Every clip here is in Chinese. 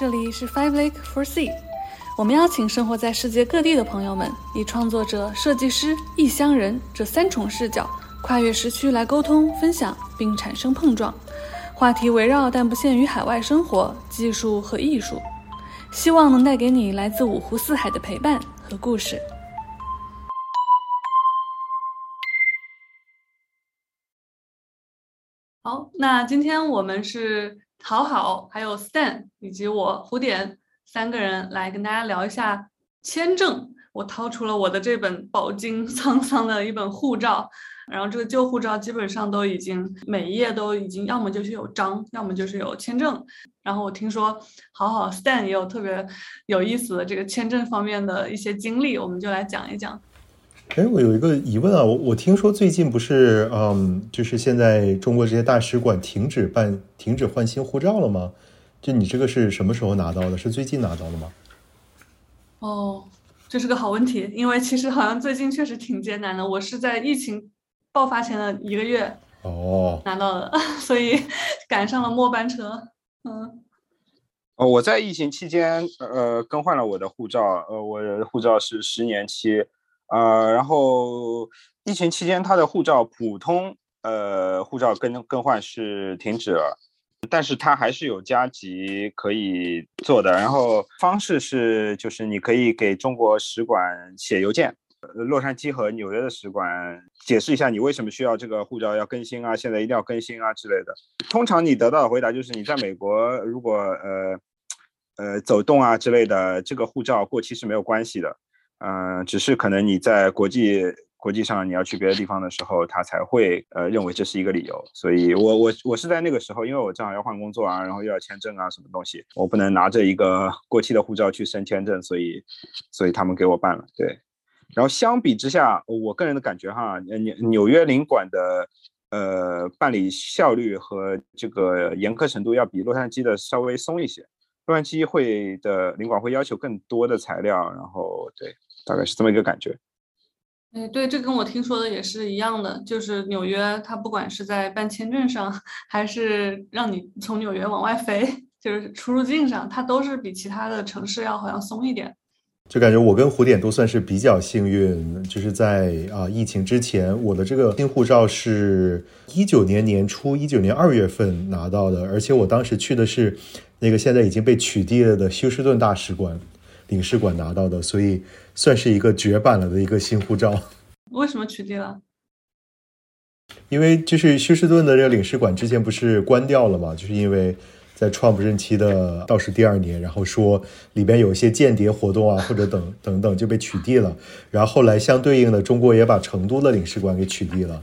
这里是 Five Lake for Sea。我们邀请生活在世界各地的朋友们，以创作者、设计师、异乡人这三重视角，跨越时区来沟通、分享，并产生碰撞。话题围绕但不限于海外生活、技术和艺术，希望能带给你来自五湖四海的陪伴和故事。好，那今天我们是好好，还有 Stan 以及我胡点三个人来跟大家聊一下签证。我掏出了我的这本饱经沧桑的一本护照。然后这个旧护照基本上都已经每一页都已经要么就是有章，要么就是有签证。然后我听说好好 Stan 也有特别有意思的这个签证方面的一些经历，我们就来讲一讲。哎，我有一个疑问啊，我我听说最近不是嗯，就是现在中国这些大使馆停止办、停止换新护照了吗？就你这个是什么时候拿到的？是最近拿到的吗？哦，这是个好问题，因为其实好像最近确实挺艰难的。我是在疫情。爆发前的一个月哦拿到的，所以赶上了末班车。嗯，哦，我在疫情期间呃更换了我的护照，呃，我的护照是十年期，呃，然后疫情期间他的护照普通呃护照更更换是停止了，但是他还是有加急可以做的，然后方式是就是你可以给中国使馆写邮件。洛杉矶和纽约的使馆解释一下，你为什么需要这个护照要更新啊？现在一定要更新啊之类的。通常你得到的回答就是你在美国如果呃呃走动啊之类的，这个护照过期是没有关系的。嗯，只是可能你在国际国际上你要去别的地方的时候，他才会呃认为这是一个理由。所以我我我是在那个时候，因为我正好要换工作啊，然后又要签证啊什么东西，我不能拿着一个过期的护照去申签证，所以所以他们给我办了。对。然后相比之下，我个人的感觉哈，纽纽约领馆的呃办理效率和这个严苛程度要比洛杉矶的稍微松一些。洛杉矶会的领馆会要求更多的材料，然后对，大概是这么一个感觉。哎，对，这跟我听说的也是一样的，就是纽约它不管是在办签证上，还是让你从纽约往外飞，就是出入境上，它都是比其他的城市要好像松一点。就感觉我跟胡典都算是比较幸运，就是在啊疫情之前，我的这个新护照是一九年年初，一九年二月份拿到的，而且我当时去的是那个现在已经被取缔了的休斯顿大使馆领事馆拿到的，所以算是一个绝版了的一个新护照。为什么取缔了？因为就是休斯顿的这个领事馆之前不是关掉了嘛，就是因为。在 Trump 任期的倒数第二年，然后说里边有一些间谍活动啊，或者等等等就被取缔了。然后后来相对应的，中国也把成都的领事馆给取缔了。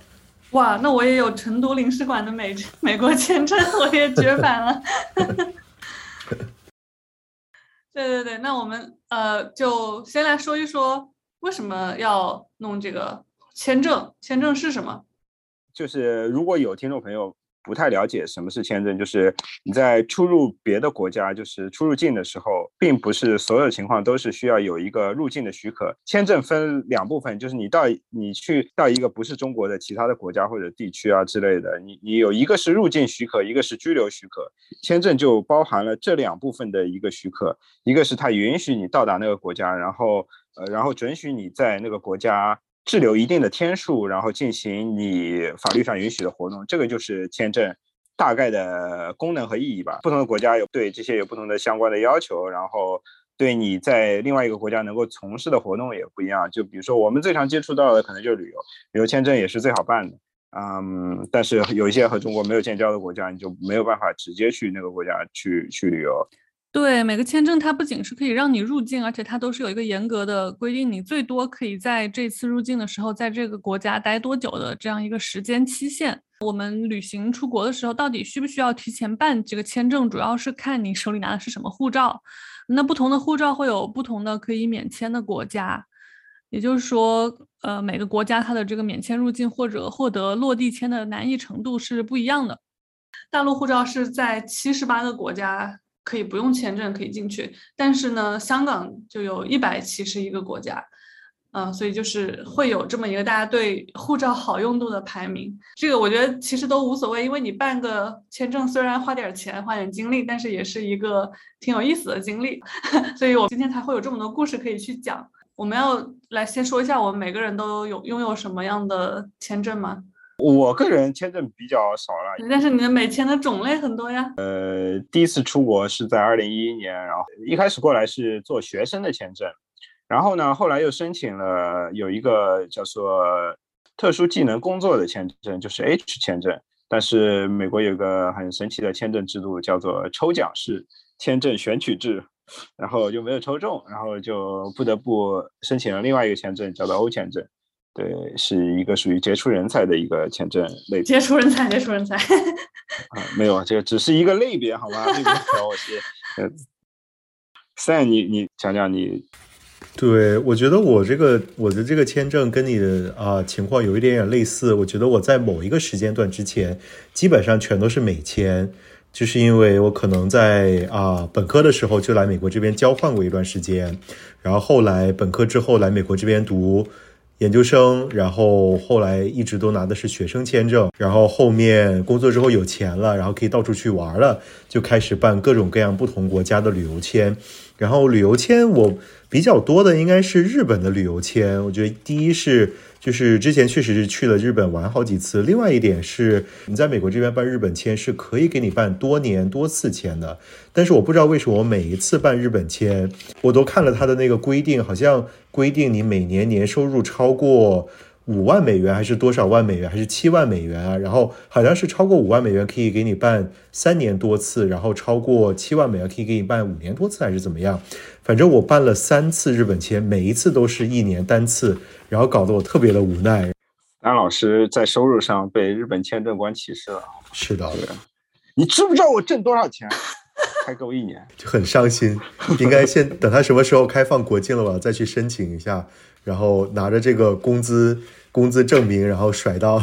哇，那我也有成都领事馆的美美国签证，我也绝版了。对对对，那我们呃就先来说一说为什么要弄这个签证？签证是什么？就是如果有听众朋友。不太了解什么是签证，就是你在出入别的国家，就是出入境的时候，并不是所有情况都是需要有一个入境的许可。签证分两部分，就是你到你去到一个不是中国的其他的国家或者地区啊之类的，你你有一个是入境许可，一个是居留许可。签证就包含了这两部分的一个许可，一个是它允许你到达那个国家，然后呃然后准许你在那个国家。滞留一定的天数，然后进行你法律上允许的活动，这个就是签证大概的功能和意义吧。不同的国家有对这些有不同的相关的要求，然后对你在另外一个国家能够从事的活动也不一样。就比如说我们最常接触到的可能就是旅游，旅游签证也是最好办的。嗯，但是有一些和中国没有建交的国家，你就没有办法直接去那个国家去去旅游。对每个签证，它不仅是可以让你入境，而且它都是有一个严格的规定，你最多可以在这次入境的时候，在这个国家待多久的这样一个时间期限。我们旅行出国的时候，到底需不需要提前办这个签证，主要是看你手里拿的是什么护照。那不同的护照会有不同的可以免签的国家，也就是说，呃，每个国家它的这个免签入境或者获得落地签的难易程度是不一样的。大陆护照是在七十八个国家。可以不用签证可以进去，但是呢，香港就有一百七十一个国家，嗯，所以就是会有这么一个大家对护照好用度的排名。这个我觉得其实都无所谓，因为你办个签证虽然花点钱、花点精力，但是也是一个挺有意思的经历。所以我今天才会有这么多故事可以去讲。我们要来先说一下，我们每个人都有拥有什么样的签证吗？我个人签证比较少了，但是你的美签的种类很多呀。呃，第一次出国是在二零一一年，然后一开始过来是做学生的签证，然后呢，后来又申请了有一个叫做特殊技能工作的签证，就是 H 签证。但是美国有个很神奇的签证制度，叫做抽奖式签证选取制。然后就没有抽中，然后就不得不申请了另外一个签证，叫做 O 签证。对，是一个属于杰出人才的一个签证类别。杰出人才，杰出人才。啊，没有啊，这个只是一个类别，好吗？类别条我是。呃，Sam，你你讲讲你。对，我觉得我这个我的这个签证跟你的啊情况有一点点类似。我觉得我在某一个时间段之前，基本上全都是美签。就是因为我可能在啊本科的时候就来美国这边交换过一段时间，然后后来本科之后来美国这边读研究生，然后后来一直都拿的是学生签证，然后后面工作之后有钱了，然后可以到处去玩了，就开始办各种各样不同国家的旅游签，然后旅游签我比较多的应该是日本的旅游签，我觉得第一是。就是之前确实是去了日本玩好几次。另外一点是，你在美国这边办日本签是可以给你办多年多次签的。但是我不知道为什么我每一次办日本签，我都看了他的那个规定，好像规定你每年年收入超过五万美元，还是多少万美元，还是七万美元啊？然后好像是超过五万美元可以给你办三年多次，然后超过七万美元可以给你办五年多次，还是怎么样？反正我办了三次日本签，每一次都是一年单次。然后搞得我特别的无奈。安老师在收入上被日本签证官歧视了。是的，你知不知道我挣多少钱？开够一年就很伤心。应该先等他什么时候开放国境了吧，再去申请一下，然后拿着这个工资工资证明，然后甩到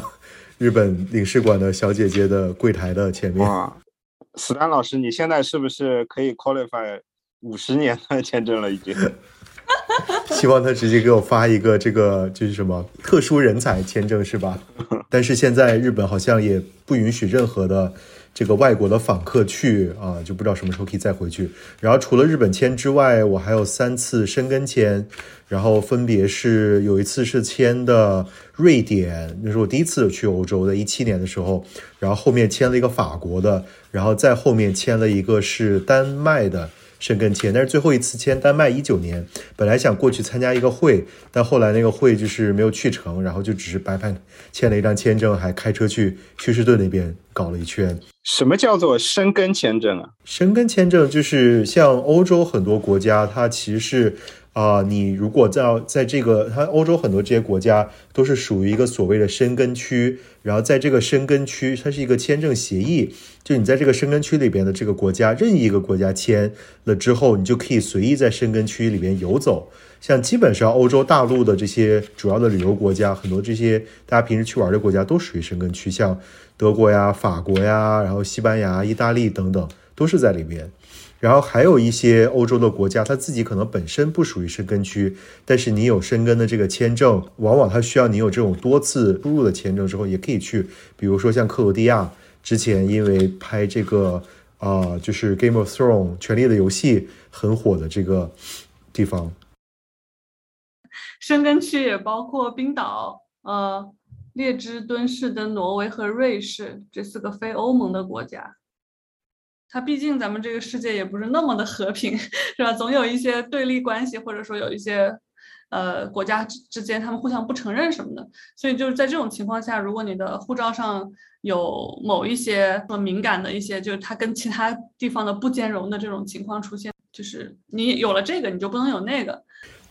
日本领事馆的小姐姐的柜台的前面。哇，史丹老师，你现在是不是可以 qualify 五十年的 签证了？已经。希望他直接给我发一个这个就是什么特殊人才签证是吧？但是现在日本好像也不允许任何的这个外国的访客去啊，就不知道什么时候可以再回去。然后除了日本签之外，我还有三次申根签，然后分别是有一次是签的瑞典，那是我第一次去欧洲的，一七年的时候，然后后面签了一个法国的，然后再后面签了一个是丹麦的。申根签，但是最后一次签丹麦一九年，本来想过去参加一个会，但后来那个会就是没有去成，然后就只是白白签了一张签证，还开车去休斯顿那边搞了一圈。什么叫做申根签证啊？申根签证就是像欧洲很多国家，它其实是。啊，你如果在在这个，它欧洲很多这些国家都是属于一个所谓的申根区，然后在这个申根区，它是一个签证协议，就你在这个申根区里边的这个国家，任意一个国家签了之后，你就可以随意在申根区里边游走。像基本上欧洲大陆的这些主要的旅游国家，很多这些大家平时去玩的国家都属于申根区，像德国呀、法国呀，然后西班牙、意大利等等，都是在里边。然后还有一些欧洲的国家，它自己可能本身不属于申根区，但是你有申根的这个签证，往往它需要你有这种多次出入的签证之后，也可以去。比如说像克罗地亚，之前因为拍这个啊，就是《Game of Thrones》权力的游戏很火的这个地方。申根区也包括冰岛、呃，列支敦士登、挪威和瑞士这四个非欧盟的国家。它毕竟咱们这个世界也不是那么的和平，是吧？总有一些对立关系，或者说有一些，呃，国家之之间他们互相不承认什么的。所以就是在这种情况下，如果你的护照上有某一些么敏感的一些，就是它跟其他地方的不兼容的这种情况出现，就是你有了这个，你就不能有那个。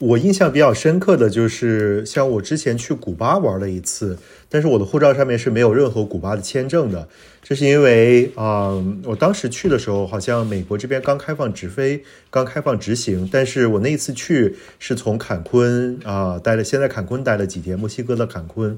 我印象比较深刻的就是，像我之前去古巴玩了一次，但是我的护照上面是没有任何古巴的签证的。这是因为啊，我当时去的时候，好像美国这边刚开放直飞，刚开放直行。但是我那一次去是从坎昆啊待了，先在坎昆待了几天，墨西哥的坎昆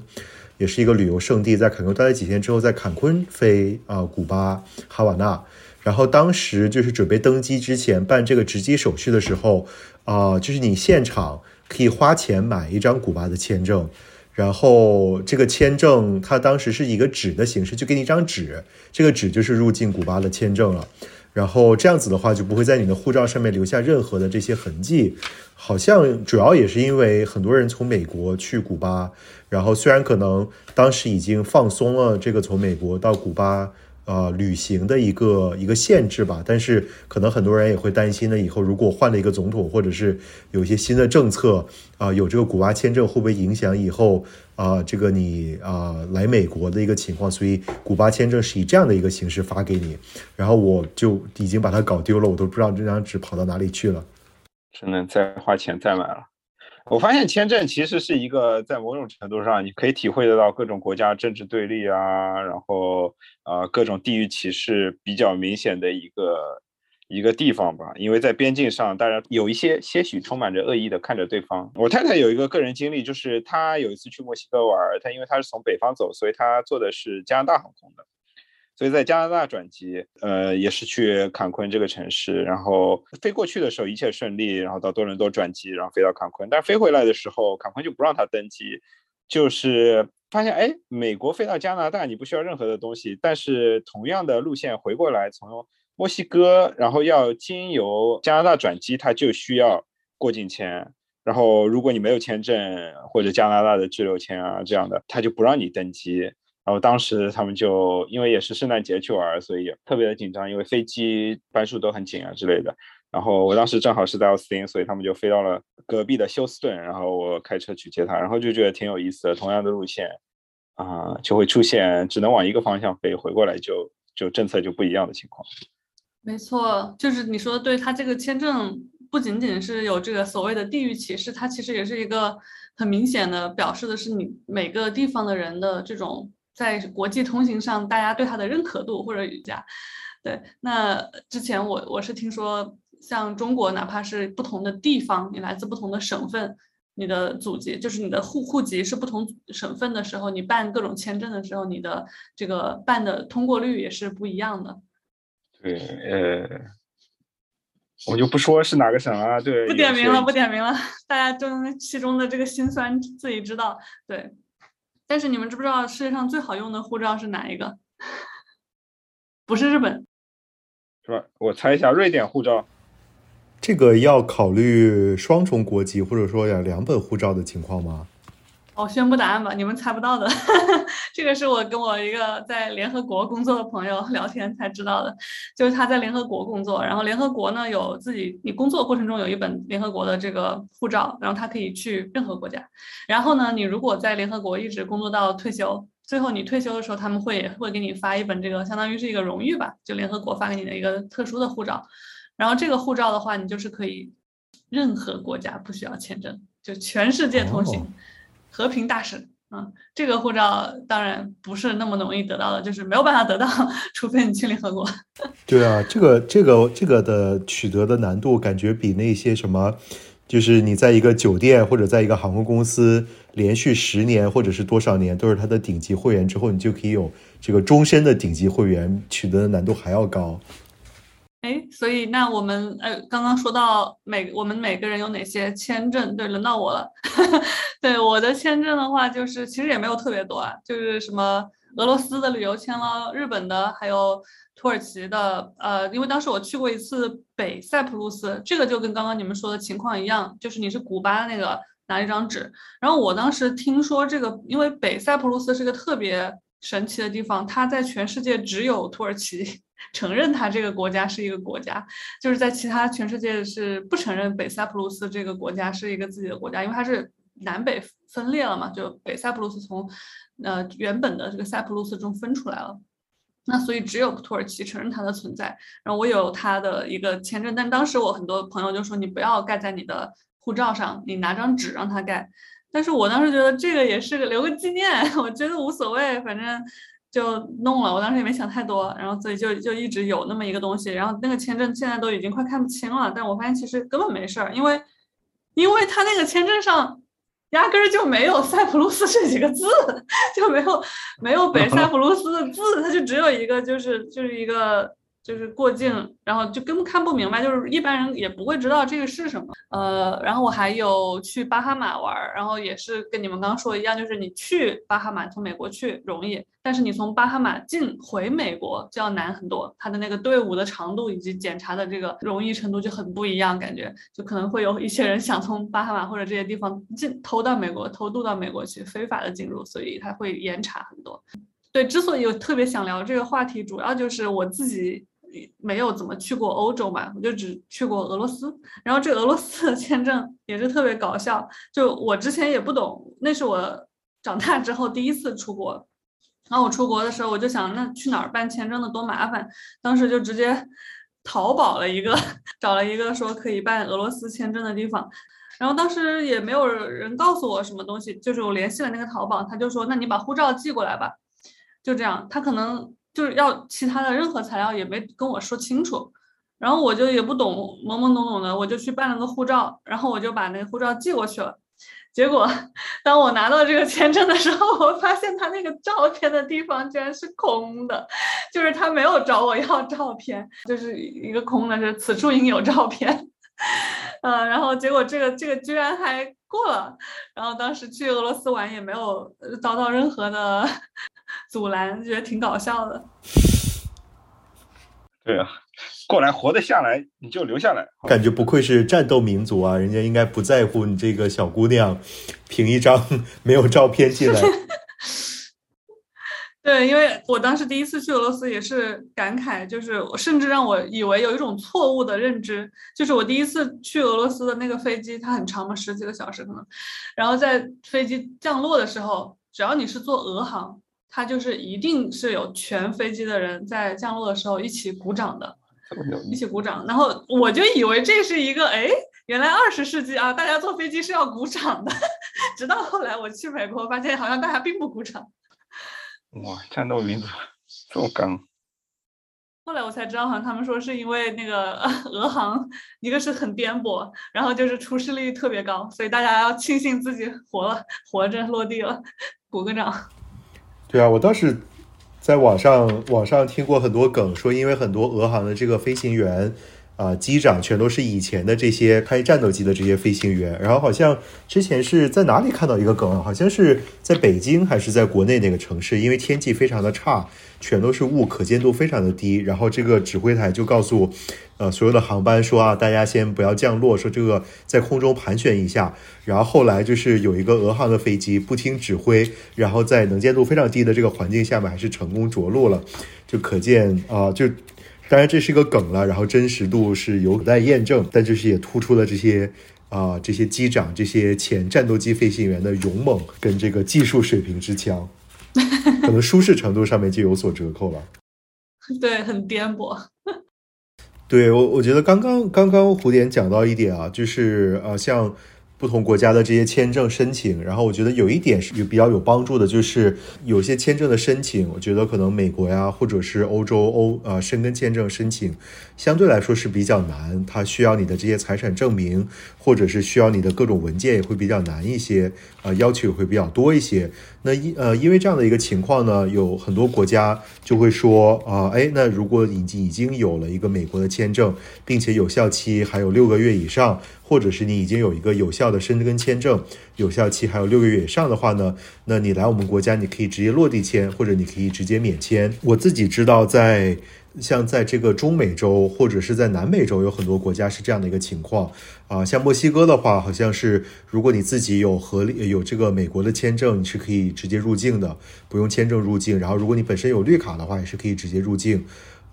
也是一个旅游胜地，在坎昆待了几天之后，在坎昆飞啊古巴哈瓦那。然后当时就是准备登机之前办这个值机手续的时候，啊，就是你现场可以花钱买一张古巴的签证，然后这个签证它当时是一个纸的形式，就给你一张纸，这个纸就是入境古巴的签证了。然后这样子的话，就不会在你的护照上面留下任何的这些痕迹。好像主要也是因为很多人从美国去古巴，然后虽然可能当时已经放松了这个从美国到古巴。呃，旅行的一个一个限制吧，但是可能很多人也会担心呢，以后如果换了一个总统，或者是有一些新的政策，啊，有这个古巴签证会不会影响以后啊，这个你啊来美国的一个情况？所以古巴签证是以这样的一个形式发给你，然后我就已经把它搞丢了，我都不知道这张纸跑到哪里去了，只能再花钱再买了。我发现签证其实是一个在某种程度上，你可以体会得到各种国家政治对立啊，然后呃各种地域歧视比较明显的一个一个地方吧。因为在边境上，大家有一些些许充满着恶意的看着对方。我太太有一个个人经历，就是她有一次去墨西哥玩，她因为她是从北方走，所以她坐的是加拿大航空的。所以在加拿大转机，呃，也是去坎昆这个城市，然后飞过去的时候一切顺利，然后到多伦多转机，然后飞到坎昆。但是飞回来的时候，坎昆就不让他登机，就是发现，哎，美国飞到加拿大你不需要任何的东西，但是同样的路线回过来，从墨西哥，然后要经由加拿大转机，他就需要过境签。然后如果你没有签证或者加拿大的滞留签啊这样的，他就不让你登机。然后当时他们就因为也是圣诞节去玩，所以特别的紧张，因为飞机班数都很紧啊之类的。然后我当时正好是在奥斯汀，所以他们就飞到了隔壁的休斯顿，然后我开车去接他，然后就觉得挺有意思的。同样的路线，啊，就会出现只能往一个方向飞，回过来就就政策就不一样的情况。没错，就是你说的对，他这个签证不仅仅是有这个所谓的地域歧视，它其实也是一个很明显的表示的是你每个地方的人的这种。在国际通行上，大家对它的认可度或者语价，对。那之前我我是听说，像中国，哪怕是不同的地方，你来自不同的省份，你的祖籍就是你的户户籍是不同省份的时候，你办各种签证的时候，你的这个办的通过率也是不一样的。对，呃，我就不说是哪个省啊，对。不点名了，不点名了，大家就其中的这个辛酸自己知道，对。但是你们知不知道世界上最好用的护照是哪一个？不是日本，是吧？我猜一下，瑞典护照。这个要考虑双重国籍，或者说要两本护照的情况吗？我宣布答案吧，你们猜不到的。这个是我跟我一个在联合国工作的朋友聊天才知道的，就是他在联合国工作，然后联合国呢有自己，你工作过程中有一本联合国的这个护照，然后他可以去任何国家。然后呢，你如果在联合国一直工作到退休，最后你退休的时候，他们会会给你发一本这个相当于是一个荣誉吧，就联合国发给你的一个特殊的护照。然后这个护照的话，你就是可以任何国家不需要签证，就全世界通行。和平大使，嗯，这个护照当然不是那么容易得到的，就是没有办法得到，除非你去联合国。对啊，这个这个这个的取得的难度，感觉比那些什么，就是你在一个酒店或者在一个航空公司连续十年或者是多少年都是他的顶级会员之后，你就可以有这个终身的顶级会员，取得的难度还要高。哎，所以那我们呃，刚刚说到每我们每个人有哪些签证？对，轮到我了。对我的签证的话，就是其实也没有特别多啊，就是什么俄罗斯的旅游签了，日本的，还有土耳其的。呃，因为当时我去过一次北塞浦路斯，这个就跟刚刚你们说的情况一样，就是你是古巴那个拿一张纸。然后我当时听说这个，因为北塞浦路斯是个特别神奇的地方，它在全世界只有土耳其。承认它这个国家是一个国家，就是在其他全世界是不承认北塞浦路斯这个国家是一个自己的国家，因为它是南北分裂了嘛，就北塞浦路斯从呃原本的这个塞浦路斯中分出来了，那所以只有土耳其承认它的存在。然后我有它的一个签证，但当时我很多朋友就说你不要盖在你的护照上，你拿张纸让他盖。但是我当时觉得这个也是个留个纪念，我觉得无所谓，反正。就弄了，我当时也没想太多，然后所以就就一直有那么一个东西，然后那个签证现在都已经快看不清了，但我发现其实根本没事儿，因为因为他那个签证上压根儿就没有塞浦路斯这几个字，就没有没有北塞浦路斯的字，它就只有一个就是就是一个就是过境，然后就根本看不明白，就是一般人也不会知道这个是什么。呃，然后我还有去巴哈马玩，然后也是跟你们刚刚说的一样，就是你去巴哈马从美国去容易，但是你从巴哈马进回美国就要难很多，它的那个队伍的长度以及检查的这个容易程度就很不一样，感觉就可能会有一些人想从巴哈马或者这些地方进偷到美国，偷渡到美国去非法的进入，所以它会严查很多。对，之所以我特别想聊这个话题，主要就是我自己。没有怎么去过欧洲嘛，我就只去过俄罗斯。然后这俄罗斯的签证也是特别搞笑，就我之前也不懂，那是我长大之后第一次出国。然后我出国的时候，我就想，那去哪儿办签证的多麻烦。当时就直接淘宝了一个，找了一个说可以办俄罗斯签证的地方。然后当时也没有人告诉我什么东西，就是我联系了那个淘宝，他就说，那你把护照寄过来吧。就这样，他可能。就是要其他的任何材料也没跟我说清楚，然后我就也不懂，懵懵懂懂的，我就去办了个护照，然后我就把那个护照寄过去了。结果当我拿到这个签证的时候，我发现他那个照片的地方居然是空的，就是他没有找我要照片，就是一个空的，是此处应有照片。嗯，然后结果这个这个居然还过了，然后当时去俄罗斯玩也没有遭到任何的。阻拦，觉得挺搞笑的。对啊，过来活得下来你就留下来。感觉不愧是战斗民族啊，人家应该不在乎你这个小姑娘凭一张没有照片进来。对，因为我当时第一次去俄罗斯也是感慨，就是甚至让我以为有一种错误的认知，就是我第一次去俄罗斯的那个飞机，它很长嘛，十几个小时可能。然后在飞机降落的时候，只要你是坐俄航。他就是一定是有全飞机的人在降落的时候一起鼓掌的，一起鼓掌。然后我就以为这是一个，哎，原来二十世纪啊，大家坐飞机是要鼓掌的。直到后来我去美国，发现好像大家并不鼓掌。哇，战斗民族这么刚。后来我才知道，好像他们说是因为那个 俄航，一个是很颠簸，然后就是出事率特别高，所以大家要庆幸自己活了，活着落地了，鼓个掌。对啊，我倒是在网上网上听过很多梗，说因为很多俄航的这个飞行员啊，机长全都是以前的这些开战斗机的这些飞行员，然后好像之前是在哪里看到一个梗，好像是在北京还是在国内那个城市，因为天气非常的差。全都是雾，可见度非常的低。然后这个指挥台就告诉，呃，所有的航班说啊，大家先不要降落，说这个在空中盘旋一下。然后后来就是有一个俄航的飞机不听指挥，然后在能见度非常低的这个环境下面，还是成功着陆了。就可见啊，就当然这是一个梗了，然后真实度是有待验证。但就是也突出了这些啊，这些机长、这些前战斗机飞行员的勇猛跟这个技术水平之强。可能舒适程度上面就有所折扣了，对，很颠簸。对我，我觉得刚刚刚刚胡点讲到一点啊，就是呃，像。不同国家的这些签证申请，然后我觉得有一点是有比较有帮助的，就是有些签证的申请，我觉得可能美国呀，或者是欧洲欧呃申根签证申请，相对来说是比较难，它需要你的这些财产证明，或者是需要你的各种文件也会比较难一些，呃，要求也会比较多一些。那因呃因为这样的一个情况呢，有很多国家就会说啊，哎，那如果已经已经有了一个美国的签证，并且有效期还有六个月以上。或者是你已经有一个有效的申根签证，有效期还有六个月以上的话呢，那你来我们国家，你可以直接落地签，或者你可以直接免签。我自己知道，在像在这个中美洲或者是在南美洲，有很多国家是这样的一个情况啊。像墨西哥的话，好像是如果你自己有合理有这个美国的签证，你是可以直接入境的，不用签证入境。然后如果你本身有绿卡的话，也是可以直接入境。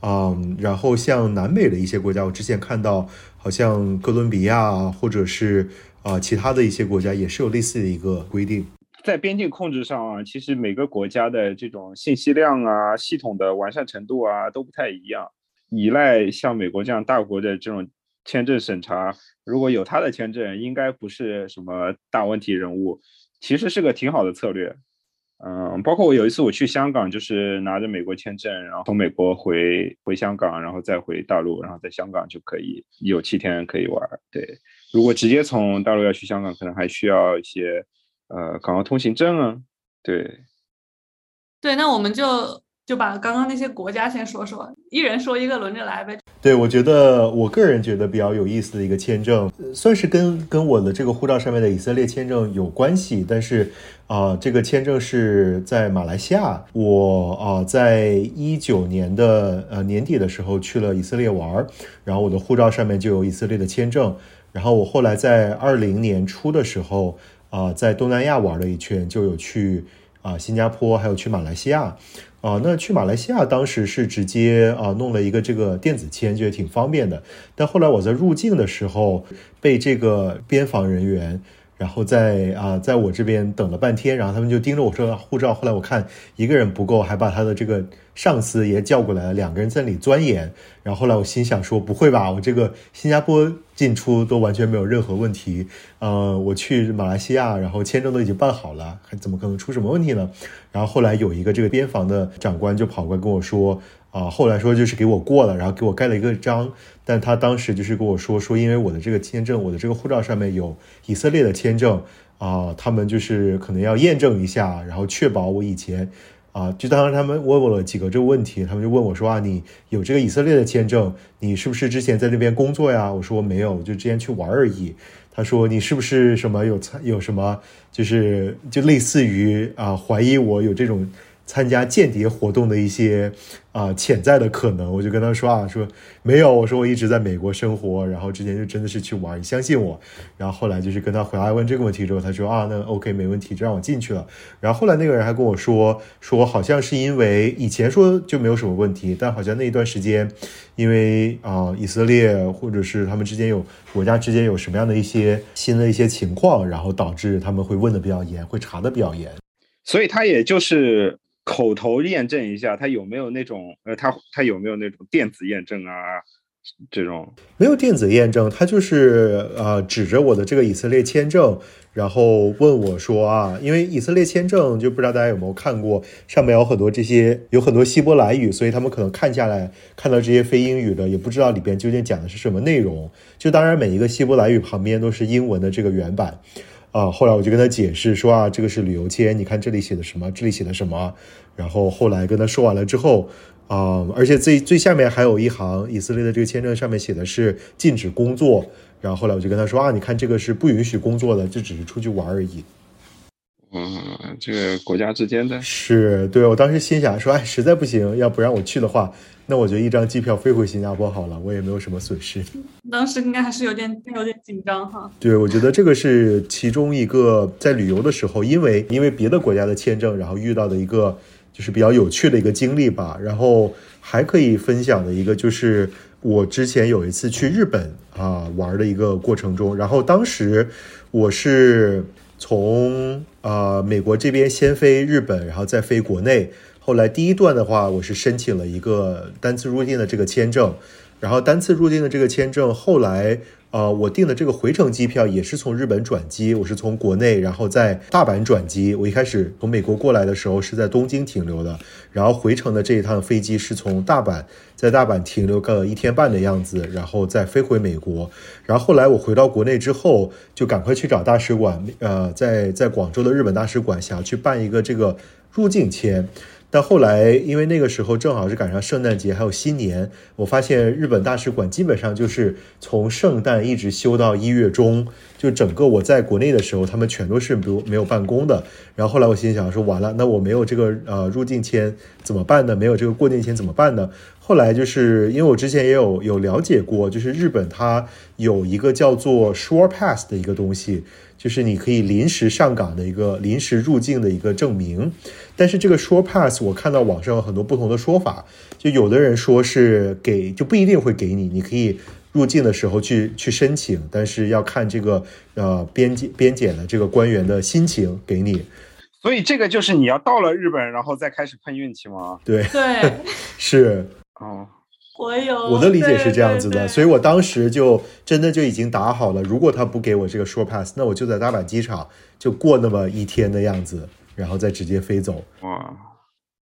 嗯，然后像南美的一些国家，我之前看到。好像哥伦比亚或者是啊其他的一些国家也是有类似的一个规定，在边境控制上啊，其实每个国家的这种信息量啊、系统的完善程度啊都不太一样。依赖像美国这样大国的这种签证审查，如果有他的签证，应该不是什么大问题人物，其实是个挺好的策略。嗯，包括我有一次我去香港，就是拿着美国签证，然后从美国回回香港，然后再回大陆，然后在香港就可以有七天可以玩。对，如果直接从大陆要去香港，可能还需要一些呃港澳通行证啊。对，对，那我们就就把刚刚那些国家先说说，一人说一个，轮着来呗。对，我觉得我个人觉得比较有意思的一个签证，算是跟跟我的这个护照上面的以色列签证有关系，但是啊，这个签证是在马来西亚。我啊，在一九年的呃年底的时候去了以色列玩，然后我的护照上面就有以色列的签证。然后我后来在二零年初的时候啊，在东南亚玩了一圈，就有去啊新加坡，还有去马来西亚。啊，那去马来西亚当时是直接啊弄了一个这个电子签，觉得挺方便的。但后来我在入境的时候被这个边防人员。然后在啊，在我这边等了半天，然后他们就盯着我说护照。后来我看一个人不够，还把他的这个上司也叫过来了，两个人在那里钻研。然后后来我心想说，不会吧，我这个新加坡进出都完全没有任何问题。呃，我去马来西亚，然后签证都已经办好了，还怎么可能出什么问题呢？然后后来有一个这个边防的长官就跑过来跟我说。啊，后来说就是给我过了，然后给我盖了一个章，但他当时就是跟我说说，因为我的这个签证，我的这个护照上面有以色列的签证啊，他们就是可能要验证一下，然后确保我以前啊，就当时他们问我了几个这个问题，他们就问我说啊，你有这个以色列的签证，你是不是之前在那边工作呀？我说没有，就之前去玩而已。他说你是不是什么有参有什么，就是就类似于啊，怀疑我有这种。参加间谍活动的一些啊潜在的可能，我就跟他说啊，说没有，我说我一直在美国生活，然后之前就真的是去玩，你相信我。然后后来就是跟他回来问这个问题之后，他说啊，那 OK 没问题，就让我进去了。然后后来那个人还跟我说，说好像是因为以前说就没有什么问题，但好像那一段时间，因为啊以色列或者是他们之间有国家之间有什么样的一些新的一些情况，然后导致他们会问的比较严，会查的比较严。所以他也就是。口头验证一下，他有没有那种呃，他他有没有那种电子验证啊？这种没有电子验证，他就是呃，指着我的这个以色列签证，然后问我说啊，因为以色列签证就不知道大家有没有看过，上面有很多这些有很多希伯来语，所以他们可能看下来看到这些非英语的，也不知道里边究竟讲的是什么内容。就当然每一个希伯来语旁边都是英文的这个原版。啊，后来我就跟他解释说啊，这个是旅游签，你看这里写的什么，这里写的什么。然后后来跟他说完了之后，啊，而且最最下面还有一行，以色列的这个签证上面写的是禁止工作。然后后来我就跟他说啊，你看这个是不允许工作的，这只是出去玩而已。嗯，这个国家之间的是对我当时心想说，哎，实在不行，要不让我去的话。那我就一张机票飞回新加坡好了，我也没有什么损失。当时应该还是有点有点紧张哈。对，我觉得这个是其中一个在旅游的时候，因为因为别的国家的签证，然后遇到的一个就是比较有趣的一个经历吧。然后还可以分享的一个就是我之前有一次去日本啊玩的一个过程中，然后当时我是从啊美国这边先飞日本，然后再飞国内。后来第一段的话，我是申请了一个单次入境的这个签证，然后单次入境的这个签证，后来呃，我订的这个回程机票也是从日本转机，我是从国内，然后在大阪转机。我一开始从美国过来的时候是在东京停留的，然后回程的这一趟飞机是从大阪，在大阪停留个一天半的样子，然后再飞回美国。然后后来我回到国内之后，就赶快去找大使馆，呃，在在广州的日本大使馆，想要去办一个这个入境签。但后来，因为那个时候正好是赶上圣诞节还有新年，我发现日本大使馆基本上就是从圣诞一直休到一月中，就整个我在国内的时候，他们全都是不没有办公的。然后后来我心想说，完了，那我没有这个呃入境签怎么办呢？没有这个过境签怎么办呢？后来就是因为我之前也有有了解过，就是日本它有一个叫做 Shore Pass 的一个东西。就是你可以临时上岗的一个临时入境的一个证明，但是这个 short pass 我看到网上有很多不同的说法，就有的人说是给就不一定会给你，你可以入境的时候去去申请，但是要看这个呃边检边检的这个官员的心情给你。所以这个就是你要到了日本，然后再开始碰运气吗？对对 是哦。我有我的理解是这样子的，所以我当时就真的就已经打好了，如果他不给我这个 short pass，那我就在大阪机场就过那么一天的样子，然后再直接飞走。哇！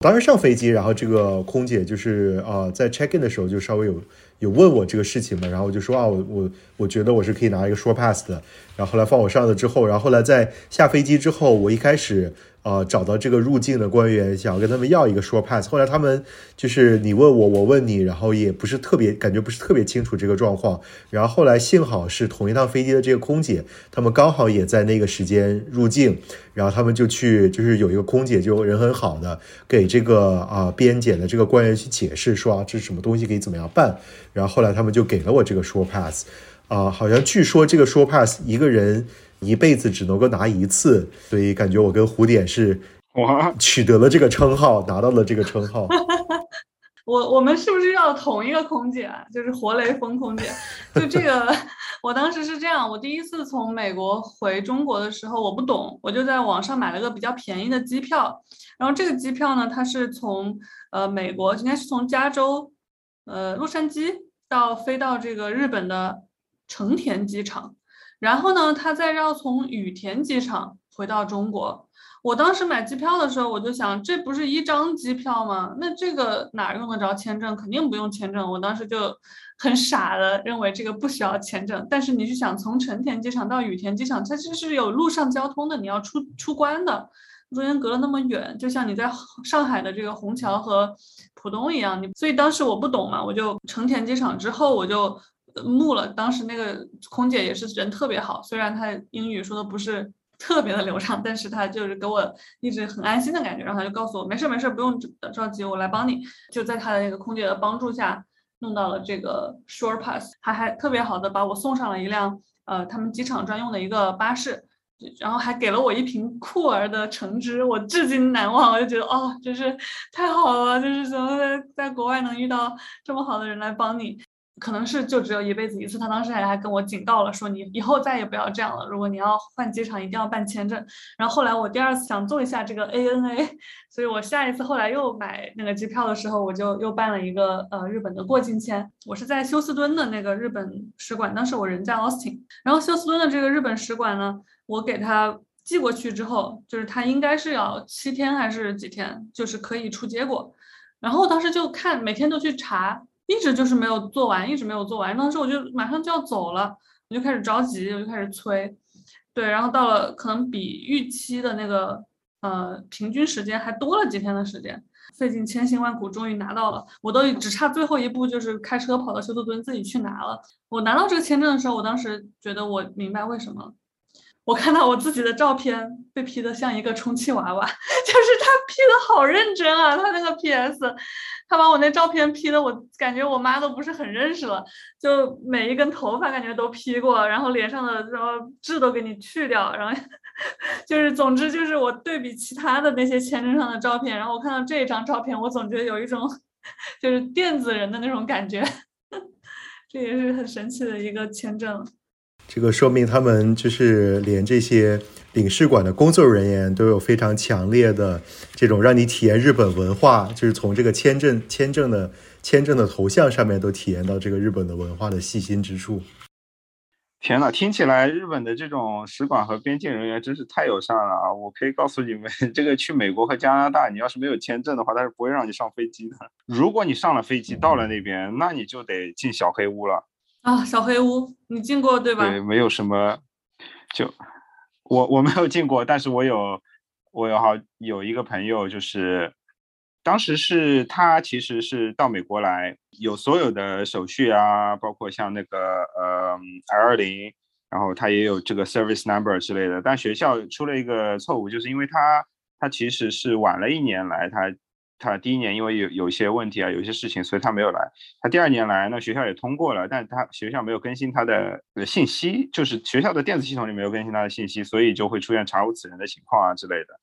当时上飞机，然后这个空姐就是啊，在 check in 的时候就稍微有有问我这个事情嘛，然后我就说啊，我我我觉得我是可以拿一个 short pass 的。然后后来放我上了之后，然后后来在下飞机之后，我一开始呃，找到这个入境的官员，想要跟他们要一个 s u r pass。后来他们就是你问我，我问你，然后也不是特别感觉不是特别清楚这个状况。然后后来幸好是同一趟飞机的这个空姐，他们刚好也在那个时间入境，然后他们就去，就是有一个空姐就人很好的给这个啊边检的这个官员去解释说啊这是什么东西可以怎么样办。然后后来他们就给了我这个 s u r pass，啊，好像据说这个 s u r pass 一个人。一辈子只能够拿一次，所以感觉我跟胡点是哇取得了这个称号，拿到了这个称号。我我们是不是要同一个空姐？就是活雷锋空姐。就这个，我当时是这样，我第一次从美国回中国的时候，我不懂，我就在网上买了个比较便宜的机票。然后这个机票呢，它是从呃美国，应该是从加州呃洛杉矶到飞到这个日本的成田机场。然后呢，他再要从羽田机场回到中国。我当时买机票的时候，我就想，这不是一张机票吗？那这个哪用得着签证？肯定不用签证。我当时就很傻的认为这个不需要签证。但是你是想，从成田机场到羽田机场，它其实是有陆上交通的，你要出出关的，中间隔了那么远，就像你在上海的这个虹桥和浦东一样。你所以当时我不懂嘛，我就成田机场之后我就。木了，当时那个空姐也是人特别好，虽然她英语说的不是特别的流畅，但是她就是给我一直很安心的感觉，然后她就告诉我没事没事，不用着急，我来帮你。就在她的那个空姐的帮助下，弄到了这个 short pass，还还特别好的把我送上了一辆呃他们机场专用的一个巴士，然后还给了我一瓶酷儿的橙汁，我至今难忘，我就觉得哦，真是太好了，就是怎么在在国外能遇到这么好的人来帮你。可能是就只有一辈子一次，他当时还还跟我警告了，说你以后再也不要这样了。如果你要换机场，一定要办签证。然后后来我第二次想做一下这个 ANA，所以我下一次后来又买那个机票的时候，我就又办了一个呃日本的过境签。我是在休斯敦的那个日本使馆，当时我人在 Austin，然后休斯敦的这个日本使馆呢，我给他寄过去之后，就是他应该是要七天还是几天，就是可以出结果。然后当时就看，每天都去查。一直就是没有做完，一直没有做完。当时我就马上就要走了，我就开始着急，我就开始催。对，然后到了可能比预期的那个呃平均时间还多了几天的时间，费尽千辛万苦终于拿到了。我都只差最后一步，就是开车跑到休斯敦自己去拿了。我拿到这个签证的时候，我当时觉得我明白为什么。我看到我自己的照片被 P 的像一个充气娃娃，就是他 P 的好认真啊，他那个 PS，他把我那照片 P 的，我感觉我妈都不是很认识了，就每一根头发感觉都 P 过，然后脸上的什么痣都给你去掉，然后 就是总之就是我对比其他的那些签证上的照片，然后我看到这一张照片，我总觉得有一种就是电子人的那种感觉，这也是很神奇的一个签证。这个说明他们就是连这些领事馆的工作人员都有非常强烈的这种让你体验日本文化，就是从这个签证签证的签证的头像上面都体验到这个日本的文化的细心之处。天呐，听起来日本的这种使馆和边境人员真是太友善了啊！我可以告诉你们，这个去美国和加拿大，你要是没有签证的话，他是不会让你上飞机的。如果你上了飞机到了那边，那你就得进小黑屋了。啊，小黑屋，你进过对吧？对，没有什么，就我我没有进过，但是我有，我有好有一个朋友，就是当时是他其实是到美国来，有所有的手续啊，包括像那个呃 L 二零，然后他也有这个 service number 之类的，但学校出了一个错误，就是因为他他其实是晚了一年来，他。他第一年因为有有一些问题啊，有一些事情，所以他没有来。他第二年来，那学校也通过了，但是他学校没有更新他的信息，就是学校的电子系统里没有更新他的信息，所以就会出现查无此人的情况啊之类的。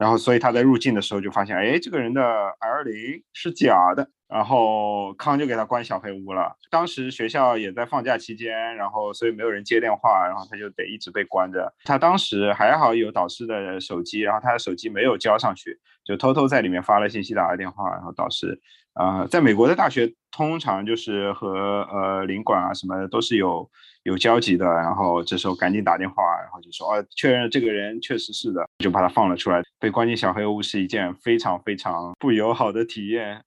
然后，所以他在入境的时候就发现，哎，这个人的 L 零是假的。然后康就给他关小黑屋了。当时学校也在放假期间，然后所以没有人接电话，然后他就得一直被关着。他当时还好有导师的手机，然后他的手机没有交上去，就偷偷在里面发了信息，打了电话。然后导师，呃，在美国的大学通常就是和呃领馆啊什么的都是有有交集的。然后这时候赶紧打电话，然后就说哦，确认这个人确实是的，就把他放了出来。被关进小黑屋是一件非常非常不友好的体验。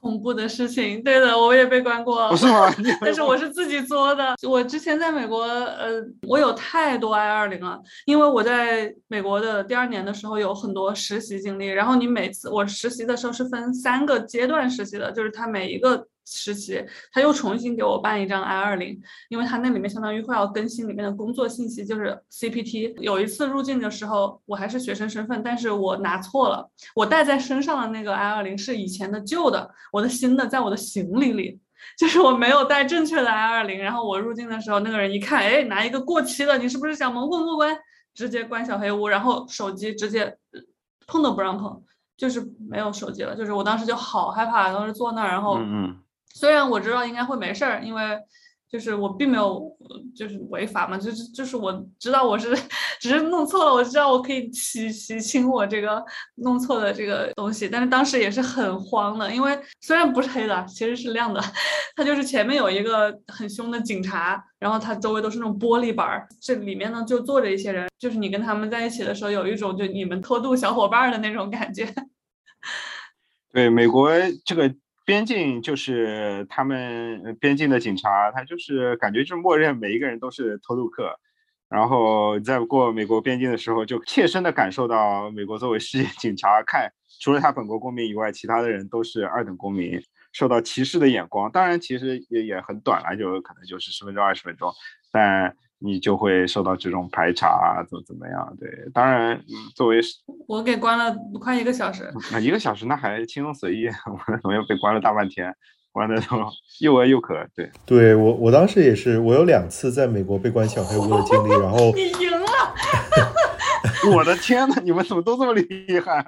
恐怖的事情，对的，我也被关过，不是吗？但是我是自己作的。我之前在美国，呃，我有太多 I 二零了，因为我在美国的第二年的时候有很多实习经历，然后你每次我实习的时候是分三个阶段实习的，就是他每一个。实习，他又重新给我办一张 I 二零，因为他那里面相当于会要更新里面的工作信息，就是 CPT。有一次入境的时候，我还是学生身份，但是我拿错了，我带在身上的那个 I 二零是以前的旧的，我的新的在我的行李里，就是我没有带正确的 I 二零。然后我入境的时候，那个人一看，哎，拿一个过期的，你是不是想蒙混过关？直接关小黑屋，然后手机直接碰都不让碰，就是没有手机了。就是我当时就好害怕，当时坐那儿，然后嗯。虽然我知道应该会没事儿，因为就是我并没有就是违法嘛，就是就是我知道我是 只是弄错了，我知道我可以洗洗清我这个弄错的这个东西，但是当时也是很慌的，因为虽然不是黑的，其实是亮的，它就是前面有一个很凶的警察，然后他周围都是那种玻璃板儿，这里面呢就坐着一些人，就是你跟他们在一起的时候，有一种就你们偷渡小伙伴的那种感觉。对，美国这个。边境就是他们边境的警察，他就是感觉就是默认每一个人都是偷渡客，然后在过美国边境的时候，就切身的感受到美国作为世界警察看，除了他本国公民以外，其他的人都是二等公民，受到歧视的眼光。当然，其实也也很短了，就可能就是十分钟、二十分钟，但。你就会受到这种排查啊，怎么怎么样？对，当然，作为我给关了快一个小时，那一个小时那还轻松随意，我又被关了大半天，关的都又饿又渴。对，对我我当时也是，我有两次在美国被关小黑屋的经历，然后 你赢了，我的天呐，你们怎么都这么厉害？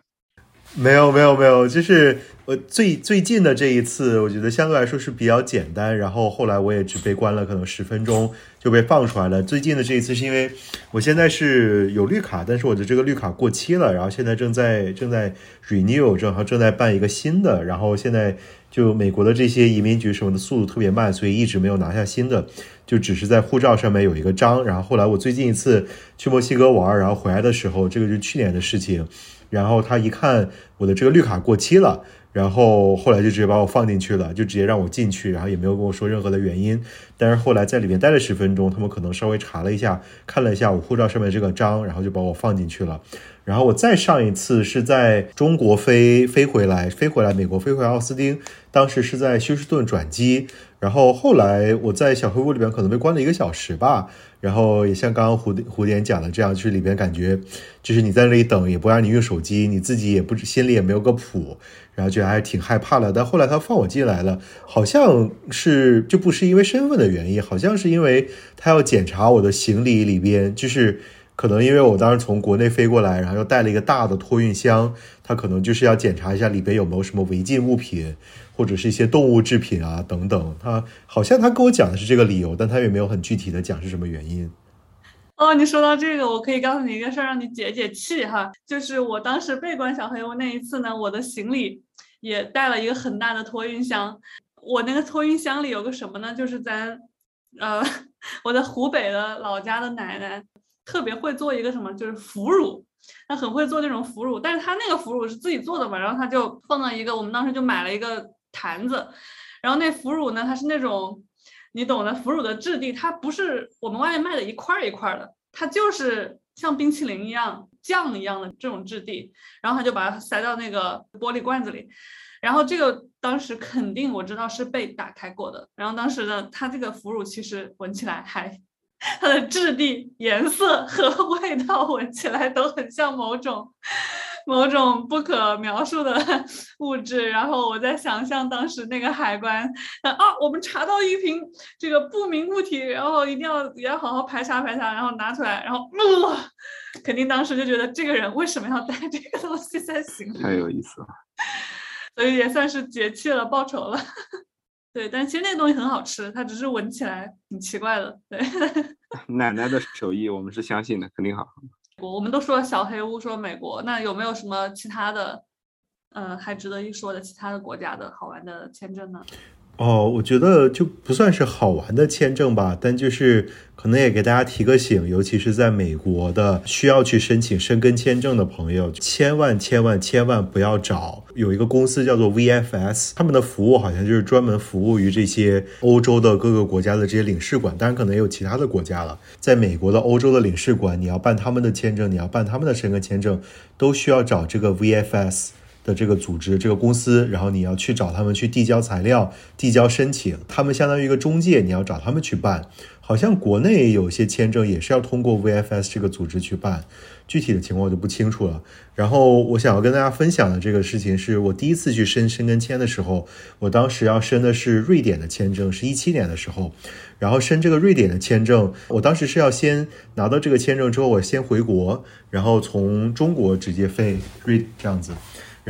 没有没有没有，就是我最最近的这一次，我觉得相对来说是比较简单。然后后来我也只被关了可能十分钟就被放出来了。最近的这一次是因为我现在是有绿卡，但是我的这个绿卡过期了，然后现在正在正在 renew，正好正在办一个新的。然后现在就美国的这些移民局什么的速度特别慢，所以一直没有拿下新的，就只是在护照上面有一个章。然后后来我最近一次去墨西哥玩，然后回来的时候，这个是去年的事情。然后他一看我的这个绿卡过期了，然后后来就直接把我放进去了，就直接让我进去，然后也没有跟我说任何的原因。但是后来在里面待了十分钟，他们可能稍微查了一下，看了一下我护照上面这个章，然后就把我放进去了。然后我再上一次是在中国飞飞回来，飞回来美国飞回奥斯汀，当时是在休斯顿转机。然后后来我在小黑屋里边可能被关了一个小时吧。然后也像刚刚蝴蝶蝴蝶讲的这样，就是里边感觉，就是你在那里等，也不让你用手机，你自己也不心里也没有个谱，然后觉得还是挺害怕的。但后来他放我进来了，好像是就不是因为身份的原因，好像是因为他要检查我的行李里边，就是可能因为我当时从国内飞过来，然后又带了一个大的托运箱，他可能就是要检查一下里边有没有什么违禁物品。或者是一些动物制品啊等等，他好像他跟我讲的是这个理由，但他也没有很具体的讲是什么原因。哦，你说到这个，我可以告诉你一个事儿，让你解解气哈。就是我当时被关小黑屋那一次呢，我的行李也带了一个很大的托运箱。我那个托运箱里有个什么呢？就是咱呃，我在湖北的老家的奶奶特别会做一个什么，就是腐乳。她很会做那种腐乳，但是她那个腐乳是自己做的嘛，然后她就放到一个，我们当时就买了一个。坛子，然后那腐乳呢？它是那种你懂的，腐乳的质地，它不是我们外面卖的一块一块的，它就是像冰淇淋一样酱一样的这种质地。然后他就把它塞到那个玻璃罐子里，然后这个当时肯定我知道是被打开过的。然后当时呢，它这个腐乳其实闻起来还，它的质地、颜色和 味道闻起来都很像某种。某种不可描述的 物质，然后我在想象当时那个海关，啊，我们查到一瓶这个不明物体，然后一定要也要好好排查排查，然后拿出来，然后，肯定当时就觉得这个人为什么要带这个东西在行李？太有意思了，所以也算是解气了，报仇了。对，但其实那个东西很好吃，它只是闻起来挺奇怪的。对，奶奶的手艺我们是相信的，肯定好。我们都说小黑屋，说美国，那有没有什么其他的，嗯，还值得一说的其他的国家的好玩的签证呢？哦，我觉得就不算是好玩的签证吧，但就是 可能也给大家提个醒，尤其是在美国的需要去申请申根签证的朋友，千万千万千万不要找有一个公司叫做 VFS，他们的服务好像就是专门服务于这些欧洲的各个国家的这些领事馆，当然可能也有其他的国家了。在美国的欧洲的领事馆，你要办他们的签证，你要办他们的申根签证，都需要找这个 VFS。的这个组织、这个公司，然后你要去找他们去递交材料、递交申请，他们相当于一个中介，你要找他们去办。好像国内有些签证也是要通过 VFS 这个组织去办，具体的情况我就不清楚了。然后我想要跟大家分享的这个事情，是我第一次去申申根签的时候，我当时要申的是瑞典的签证，是一七年的时候，然后申这个瑞典的签证，我当时是要先拿到这个签证之后，我先回国，然后从中国直接飞瑞这样子。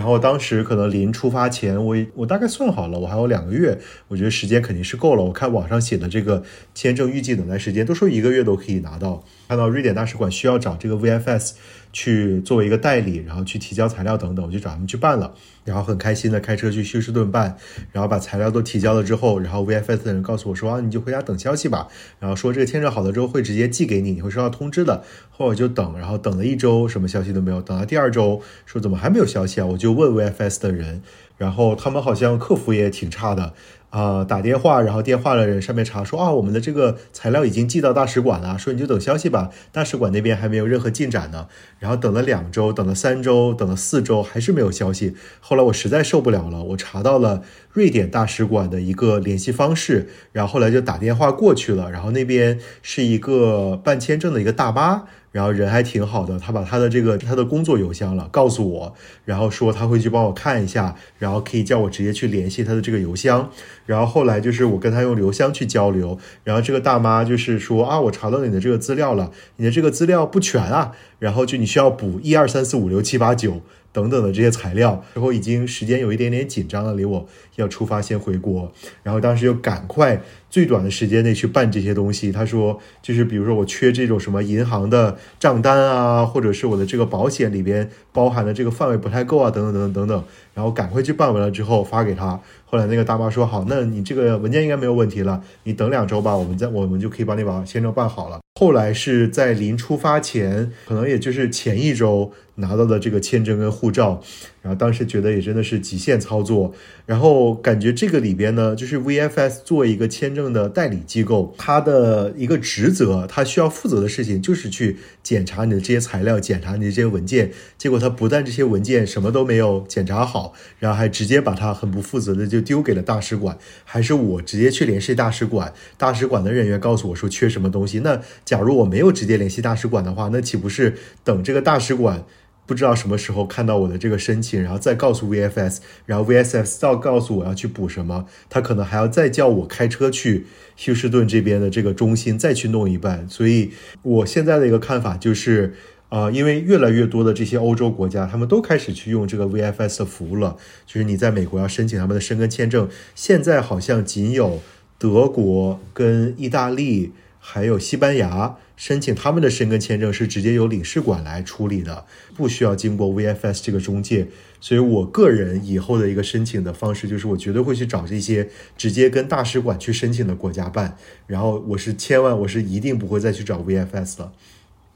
然后当时可能临出发前，我我大概算好了，我还有两个月，我觉得时间肯定是够了。我看网上写的这个签证预计等待时间，都说一个月都可以拿到。看到瑞典大使馆需要找这个 VFS。去作为一个代理，然后去提交材料等等，我就找他们去办了，然后很开心的开车去休斯顿办，然后把材料都提交了之后，然后 VFS 的人告诉我说啊，你就回家等消息吧，然后说这个签证好了之后会直接寄给你，你会收到通知的。后来我就等，然后等了一周，什么消息都没有，等到第二周说怎么还没有消息啊？我就问 VFS 的人，然后他们好像客服也挺差的。啊，打电话，然后电话的人上面查说啊，我们的这个材料已经寄到大使馆了，说你就等消息吧，大使馆那边还没有任何进展呢。然后等了两周，等了三周，等了四周，还是没有消息。后来我实在受不了了，我查到了瑞典大使馆的一个联系方式，然后后来就打电话过去了，然后那边是一个办签证的一个大妈。然后人还挺好的，他把他的这个他的工作邮箱了告诉我，然后说他会去帮我看一下，然后可以叫我直接去联系他的这个邮箱。然后后来就是我跟他用邮箱去交流，然后这个大妈就是说啊，我查到你的这个资料了，你的这个资料不全啊，然后就你需要补一二三四五六七八九。等等的这些材料，然后已经时间有一点点紧张了，离我要出发先回国，然后当时就赶快最短的时间内去办这些东西。他说，就是比如说我缺这种什么银行的账单啊，或者是我的这个保险里边包含的这个范围不太够啊，等等等等等等，然后赶快去办完了之后发给他。后来那个大妈说，好，那你这个文件应该没有问题了，你等两周吧，我们再我们就可以帮你把签证办好了。后来是在临出发前，可能也就是前一周。拿到的这个签证跟护照，然后当时觉得也真的是极限操作，然后感觉这个里边呢，就是 VFS 作为一个签证的代理机构，它的一个职责，它需要负责的事情就是去检查你的这些材料，检查你的这些文件。结果他不但这些文件什么都没有检查好，然后还直接把它很不负责的就丢给了大使馆，还是我直接去联系大使馆，大使馆的人员告诉我说缺什么东西。那假如我没有直接联系大使馆的话，那岂不是等这个大使馆？不知道什么时候看到我的这个申请，然后再告诉 VFS，然后 VFS 再告诉我要去补什么，他可能还要再叫我开车去休斯顿这边的这个中心再去弄一半。所以我现在的一个看法就是，啊，因为越来越多的这些欧洲国家，他们都开始去用这个 VFS 的服务了。就是你在美国要申请他们的申根签证，现在好像仅有德国跟意大利还有西班牙。申请他们的申根签证是直接由领事馆来处理的，不需要经过 VFS 这个中介。所以我个人以后的一个申请的方式就是，我绝对会去找这些直接跟大使馆去申请的国家办。然后我是千万，我是一定不会再去找 VFS 了。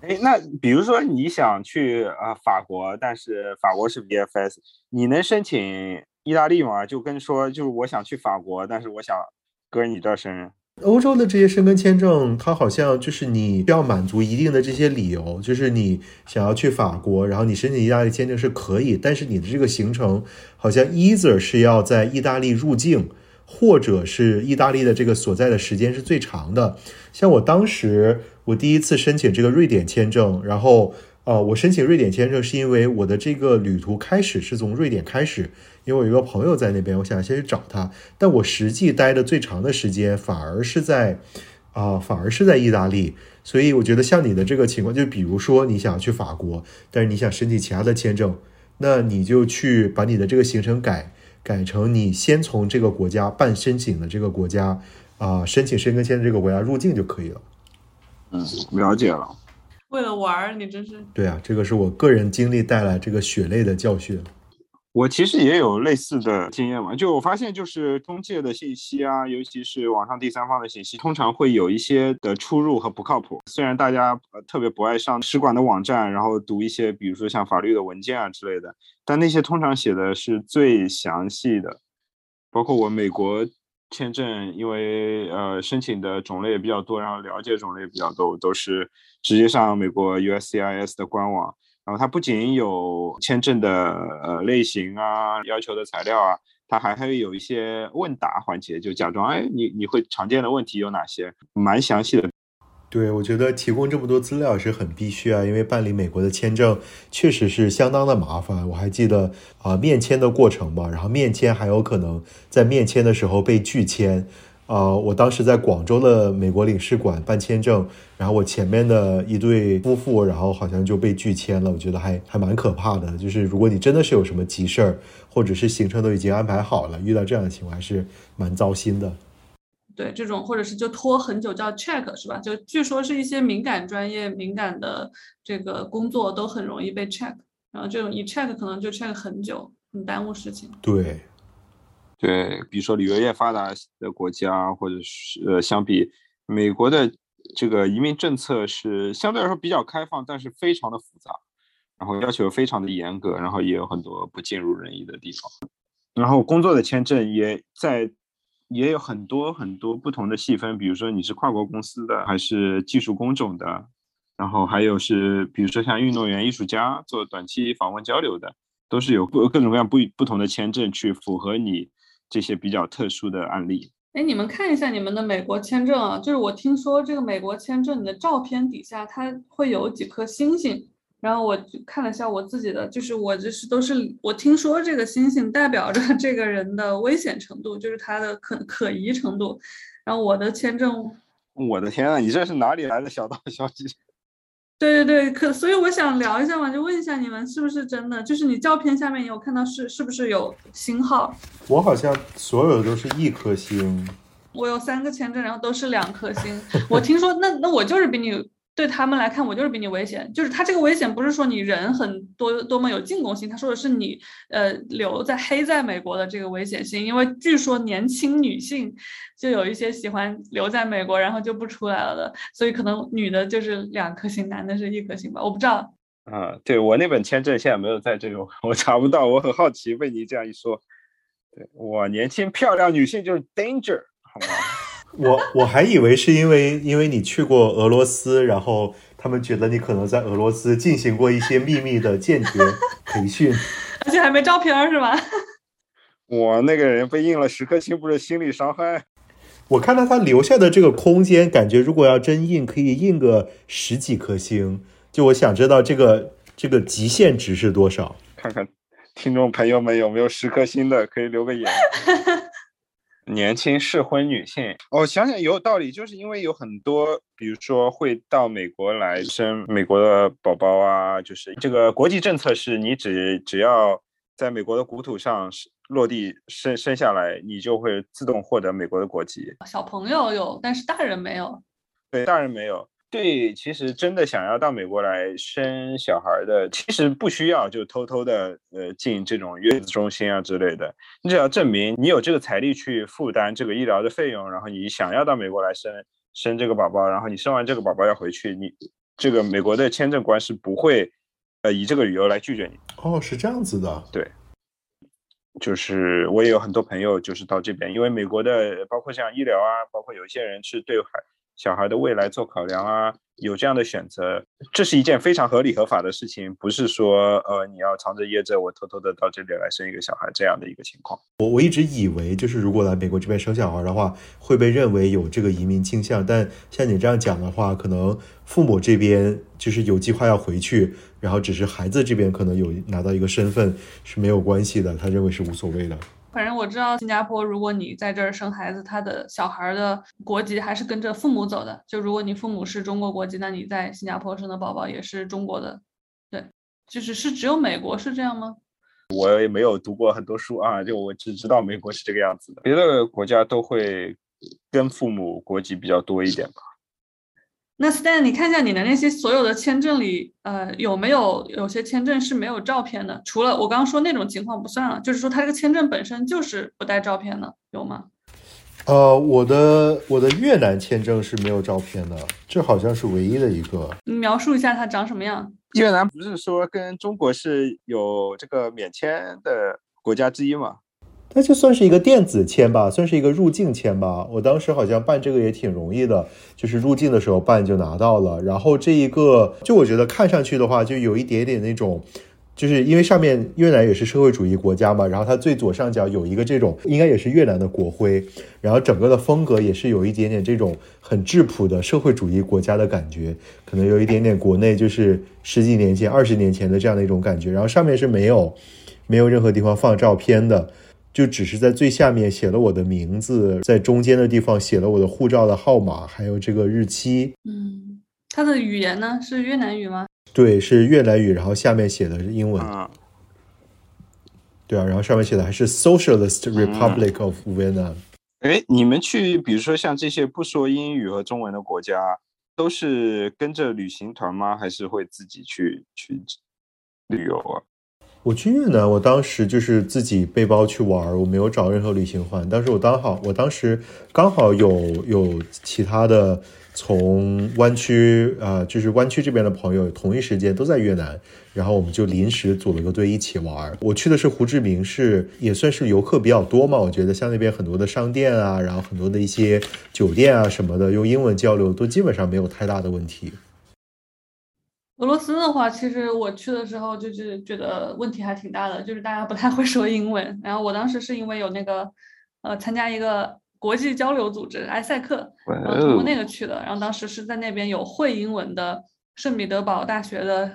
哎，那比如说你想去啊法国，但是法国是 VFS，你能申请意大利吗？就跟说，就是我想去法国，但是我想搁你这儿申。欧洲的这些申根签证，它好像就是你需要满足一定的这些理由，就是你想要去法国，然后你申请意大利签证是可以，但是你的这个行程好像 either 是要在意大利入境，或者是意大利的这个所在的时间是最长的。像我当时我第一次申请这个瑞典签证，然后。呃，我申请瑞典签证是因为我的这个旅途开始是从瑞典开始，因为我有一个朋友在那边，我想先去找他。但我实际待的最长的时间反而是在，啊，反而是在意大利。所以我觉得像你的这个情况，就比如说你想要去法国，但是你想申请其他的签证，那你就去把你的这个行程改改成你先从这个国家办申请的这个国家啊，申请申根签的这个国家入境就可以了。嗯，了解了。为了玩儿，你真是对啊，这个是我个人经历带来这个血泪的教训。我其实也有类似的经验嘛，就我发现就是中介的信息啊，尤其是网上第三方的信息，通常会有一些的出入和不靠谱。虽然大家呃特别不爱上使馆的网站，然后读一些比如说像法律的文件啊之类的，但那些通常写的是最详细的。包括我美国签证，因为呃申请的种类也比较多，然后了解种类也比较多，都是直接上美国 USCIS 的官网。然后它不仅有签证的呃类型啊，要求的材料啊，它还会有一些问答环节，就假装哎，你你会常见的问题有哪些？蛮详细的。对，我觉得提供这么多资料是很必须啊，因为办理美国的签证确实是相当的麻烦。我还记得啊，面签的过程嘛，然后面签还有可能在面签的时候被拒签。啊，我当时在广州的美国领事馆办签证，然后我前面的一对夫妇，然后好像就被拒签了。我觉得还还蛮可怕的，就是如果你真的是有什么急事儿，或者是行程都已经安排好了，遇到这样的情况还是蛮糟心的。对，这种或者是就拖很久叫 check 是吧？就据说是一些敏感专业、敏感的这个工作都很容易被 check，然后这种一 check 可能就 check 很久，很耽误事情。对。对，比如说旅游业发达的国家，或者是呃，相比美国的这个移民政策是相对来说比较开放，但是非常的复杂，然后要求非常的严格，然后也有很多不尽如人意的地方。然后工作的签证也在也有很多很多不同的细分，比如说你是跨国公司的，还是技术工种的，然后还有是比如说像运动员、艺术家做短期访问交流的，都是有各各种各样不不同的签证去符合你。这些比较特殊的案例，哎，你们看一下你们的美国签证啊，就是我听说这个美国签证，你的照片底下它会有几颗星星，然后我看了一下我自己的，就是我就是都是我听说这个星星代表着这个人的危险程度，就是他的可可疑程度，然后我的签证，我的天啊，你这是哪里来的小道消息？对对对，可所以我想聊一下嘛，就问一下你们是不是真的？就是你照片下面有看到是是不是有星号？我好像所有的都是一颗星。我有三个签证，然后都是两颗星。我听说，那那我就是比你。对他们来看，我就是比你危险。就是他这个危险，不是说你人很多多么有进攻性，他说的是你呃留在黑在美国的这个危险性。因为据说年轻女性就有一些喜欢留在美国，然后就不出来了的，所以可能女的就是两颗星，男的是一颗星吧，我不知道。啊，对我那本签证现在没有在这个，我查不到。我很好奇，被你这样一说，对我年轻漂亮女性就是 danger，好吗？我我还以为是因为因为你去过俄罗斯，然后他们觉得你可能在俄罗斯进行过一些秘密的间谍 培训，而且还没照片是吧？我那个人被印了十颗星，不是心理伤害？我看到他留下的这个空间，感觉如果要真印，可以印个十几颗星。就我想知道这个这个极限值是多少？看看听众朋友们有没有十颗星的，可以留个言。年轻适婚女性，哦，想想有道理，就是因为有很多，比如说会到美国来生美国的宝宝啊，就是这个国际政策是你只只要在美国的国土上落地生生下来，你就会自动获得美国的国籍。小朋友有，但是大人没有。对，大人没有。对，其实真的想要到美国来生小孩的，其实不需要就偷偷的呃进这种月子中心啊之类的。你只要证明你有这个财力去负担这个医疗的费用，然后你想要到美国来生生这个宝宝，然后你生完这个宝宝要回去，你这个美国的签证官是不会呃以这个理由来拒绝你。哦，是这样子的。对，就是我也有很多朋友就是到这边，因为美国的包括像医疗啊，包括有一些人是对海。小孩的未来做考量啊，有这样的选择，这是一件非常合理合法的事情，不是说呃你要藏着掖着，我偷偷的到这里来生一个小孩这样的一个情况。我我一直以为就是如果来美国这边生小孩的话，会被认为有这个移民倾向，但像你这样讲的话，可能父母这边就是有计划要回去，然后只是孩子这边可能有拿到一个身份是没有关系的，他认为是无所谓的。反正我知道，新加坡如果你在这儿生孩子，他的小孩的国籍还是跟着父母走的。就如果你父母是中国国籍，那你在新加坡生的宝宝也是中国的。对，就是是只有美国是这样吗？我也没有读过很多书啊，就我只知道美国是这个样子的。别的国家都会跟父母国籍比较多一点吧。那 Stan，你看一下你的那些所有的签证里，呃，有没有有些签证是没有照片的？除了我刚刚说那种情况不算了，就是说他这个签证本身就是不带照片的，有吗？呃，我的我的越南签证是没有照片的，这好像是唯一的一个。你描述一下它长什么样？越南不是说跟中国是有这个免签的国家之一吗？那就算是一个电子签吧，算是一个入境签吧。我当时好像办这个也挺容易的，就是入境的时候办就拿到了。然后这一个，就我觉得看上去的话，就有一点点那种，就是因为上面越南也是社会主义国家嘛，然后它最左上角有一个这种，应该也是越南的国徽，然后整个的风格也是有一点点这种很质朴的社会主义国家的感觉，可能有一点点国内就是十几年前、二十年前的这样的一种感觉。然后上面是没有没有任何地方放照片的。就只是在最下面写了我的名字，在中间的地方写了我的护照的号码，还有这个日期。嗯，它的语言呢是越南语吗？对，是越南语，然后下面写的是英文。对啊，然后上面写的还是 Socialist Republic of Vietnam。哎，你们去，比如说像这些不说英语和中文的国家，都是跟着旅行团吗？还是会自己去去旅游啊？我去越南，我当时就是自己背包去玩，我没有找任何旅行团。但是我刚好，我当时刚好有有其他的从湾区啊，就是湾区这边的朋友，同一时间都在越南，然后我们就临时组了个队一起玩。我去的是胡志明市，也算是游客比较多嘛。我觉得像那边很多的商店啊，然后很多的一些酒店啊什么的，用英文交流都基本上没有太大的问题。俄罗斯的话，其实我去的时候就是觉得问题还挺大的，就是大家不太会说英文。然后我当时是因为有那个，呃，参加一个国际交流组织埃塞克，然后通过那个去的。然后当时是在那边有会英文的圣彼得堡大学的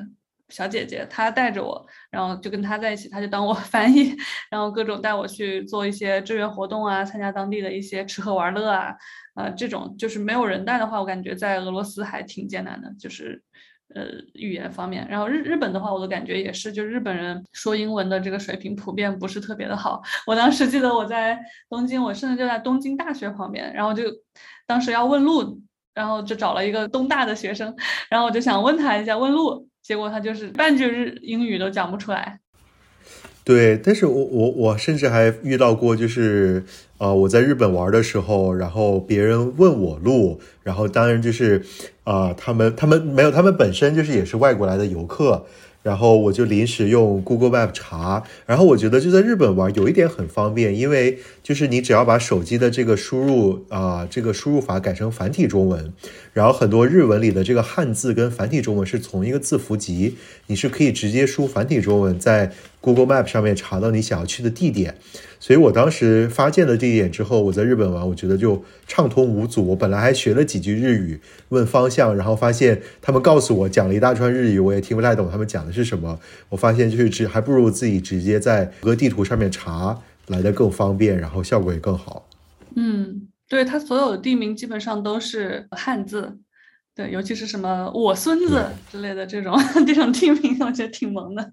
小姐姐，她带着我，然后就跟她在一起，她就当我 翻译，然后各种带我去做一些志愿活动啊，参加当地的一些吃喝玩乐啊，呃，这种就是没有人带的话，我感觉在俄罗斯还挺艰难的，就是。呃，语言方面，然后日日本的话，我的感觉也是，就日本人说英文的这个水平普遍不是特别的好。我当时记得我在东京，我甚至就在东京大学旁边，然后就当时要问路，然后就找了一个东大的学生，然后我就想问他一下问路，结果他就是半句日英语都讲不出来。对，但是我我我甚至还遇到过，就是啊，我在日本玩的时候，然后别人问我路，然后当然就是啊，他们他们没有，他们本身就是也是外国来的游客。然后我就临时用 Google Map 查，然后我觉得就在日本玩有一点很方便，因为就是你只要把手机的这个输入啊，这个输入法改成繁体中文，然后很多日文里的这个汉字跟繁体中文是同一个字符集，你是可以直接输繁体中文在 Google Map 上面查到你想要去的地点。所以我当时发现了地点之后，我在日本玩，我觉得就畅通无阻。我本来还学了几句日语问方向，然后发现他们告诉我讲了一大串日语，我也听不太懂他们讲的是什么。我发现就是只还不如自己直接在谷歌地图上面查来的更方便，然后效果也更好。嗯，对，它所有的地名基本上都是汉字，对，尤其是什么我孙子之类的这种 这种地名，我觉得挺萌的。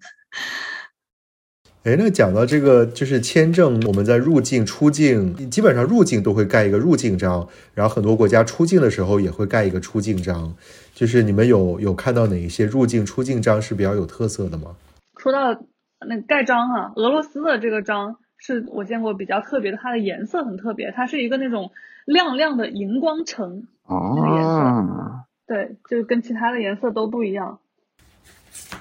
哎，那讲到这个，就是签证，我们在入境、出境，基本上入境都会盖一个入境章，然后很多国家出境的时候也会盖一个出境章。就是你们有有看到哪一些入境、出境章是比较有特色的吗？说到那盖章哈，俄罗斯的这个章是我见过比较特别的，它的颜色很特别，它是一个那种亮亮的荧光橙那个颜色，对，就跟其他的颜色都不一样。